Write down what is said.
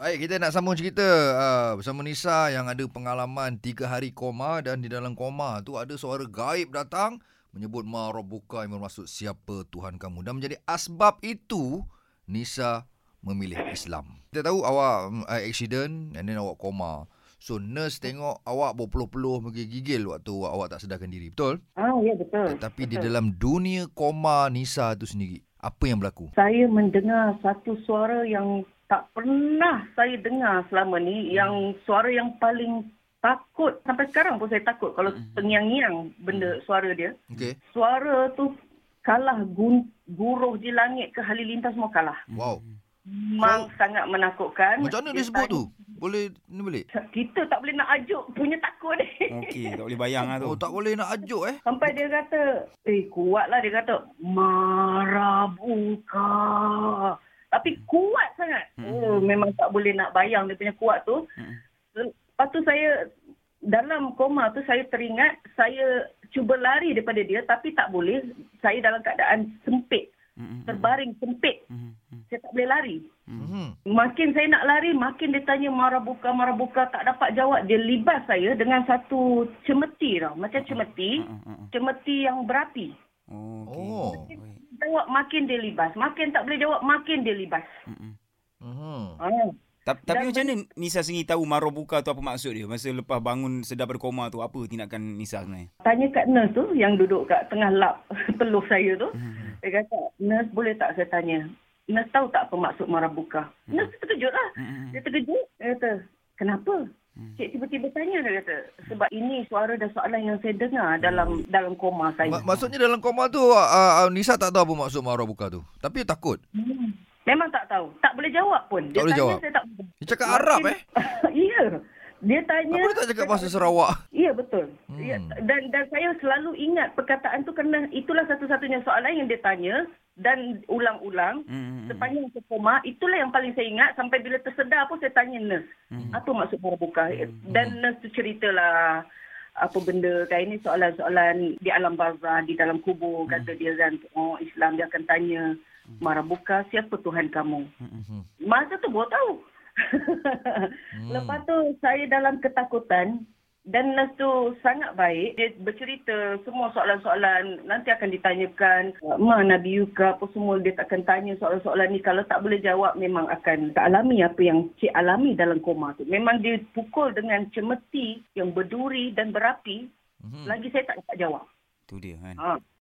Baik, kita nak sambung cerita uh, bersama Nisa yang ada pengalaman tiga hari koma dan di dalam koma tu ada suara gaib datang menyebut ma rabbuka yang bermaksud siapa Tuhan kamu dan menjadi asbab itu Nisa memilih Islam. Kita tahu awak um, accident and then awak koma. So nurse tengok awak berpeluh-peluh menggigil waktu awak tak sedarkan diri. Betul? Ah, ya betul. Tapi di betul. dalam dunia koma Nisa tu sendiri, apa yang berlaku? Saya mendengar satu suara yang tak pernah saya dengar selama ni. Yang suara yang paling takut. Sampai sekarang pun saya takut kalau tengiang-ngiang benda suara dia. Okey. Suara tu kalah gun, guruh di langit ke halilintar semua kalah. Wow. Memang sangat menakutkan. Macam mana dia sebut tu? Boleh ni boleh? Kita tak boleh nak ajuk punya takut ni. Okey, tak boleh bayang lah tu. Oh, tak boleh nak ajuk eh. Sampai dia kata, eh kuatlah dia kata, marabuka. Tapi kuat sangat. Hmm. Oh, memang tak boleh nak bayang dia punya kuat tu. Hmm. Lepas tu saya, dalam koma tu saya teringat, saya cuba lari daripada dia tapi tak boleh. Saya dalam keadaan sempit. Hmm, hmm, Terbaring sempit. hmm, hmm, Saya tak boleh lari. Hmm. Makin saya nak lari, makin dia tanya marah buka, marah buka. Tak dapat jawab. Dia libas saya dengan satu cemeti tau. Macam cemeti. hmm, hmm, hmm. Cemeti yang berapi. Oh, okey. Oh. Jawab makin dia libas. Makin tak boleh jawab, makin dia libas. Hmm, hmm. Hmm. Ah. Tapi, tapi Dan- macam mana Nisa sendiri tahu marobuka tu apa maksud dia? Masa lepas bangun sedar pada koma tu apa tindakan Nisa sebenarnya? Tanya kat nurse tu yang duduk kat tengah lap peluh saya tu. Hmm. Dia kata, nurse boleh tak saya tanya? Nurse tahu tak apa maksud marah buka? Nurse terkejut lah. Hmm, hmm, Dia terkejut. Dia kata, kenapa? Hmm. Cik tiba-tiba tanya dia kata, sebab ini suara dan soalan yang saya dengar dalam dalam koma saya. Ma- maksudnya dalam koma tu uh, uh, Nisa tak tahu apa maksud marah buka tu. Tapi takut. Hmm. Memang tak tahu. Tak boleh jawab pun. Dia Tak boleh tanya, jawab? saya tak Dia cakap Arab eh. ya. Dia tanya. Apa dia tak cakap bahasa Sarawak? Ya betul. Hmm. Hmm. Ya, dan dan saya selalu ingat perkataan tu kerana itulah satu-satunya soalan yang dia tanya dan ulang-ulang Hmm, hmm, hmm. sepanjang saya koma itulah yang paling saya ingat sampai bila tersedar pun saya tanya nurse Hmm. apa maksud marah buka dan nurse tu ceritalah apa benda kan ini soalan-soalan di alam barzah di dalam kubur Hmm. kata dia kan oh Islam dia akan tanya marah buka siapa Tuhan kamu Hmm. Masa tu baru tahu. Hmm. Lepas tu saya dalam ketakutan dan nurse tu sangat baik. Dia bercerita semua soalan-soalan nanti akan ditanyakan. Ma Nabi Yuka apa semua dia akan tanya soalan-soalan ni. Kalau tak boleh jawab memang akan tak alami apa yang cik alami dalam koma tu. Memang dia pukul dengan cemeti yang berduri dan berapi. Hmm. Lagi saya tak dapat jawab. Tu dia kan. Ha.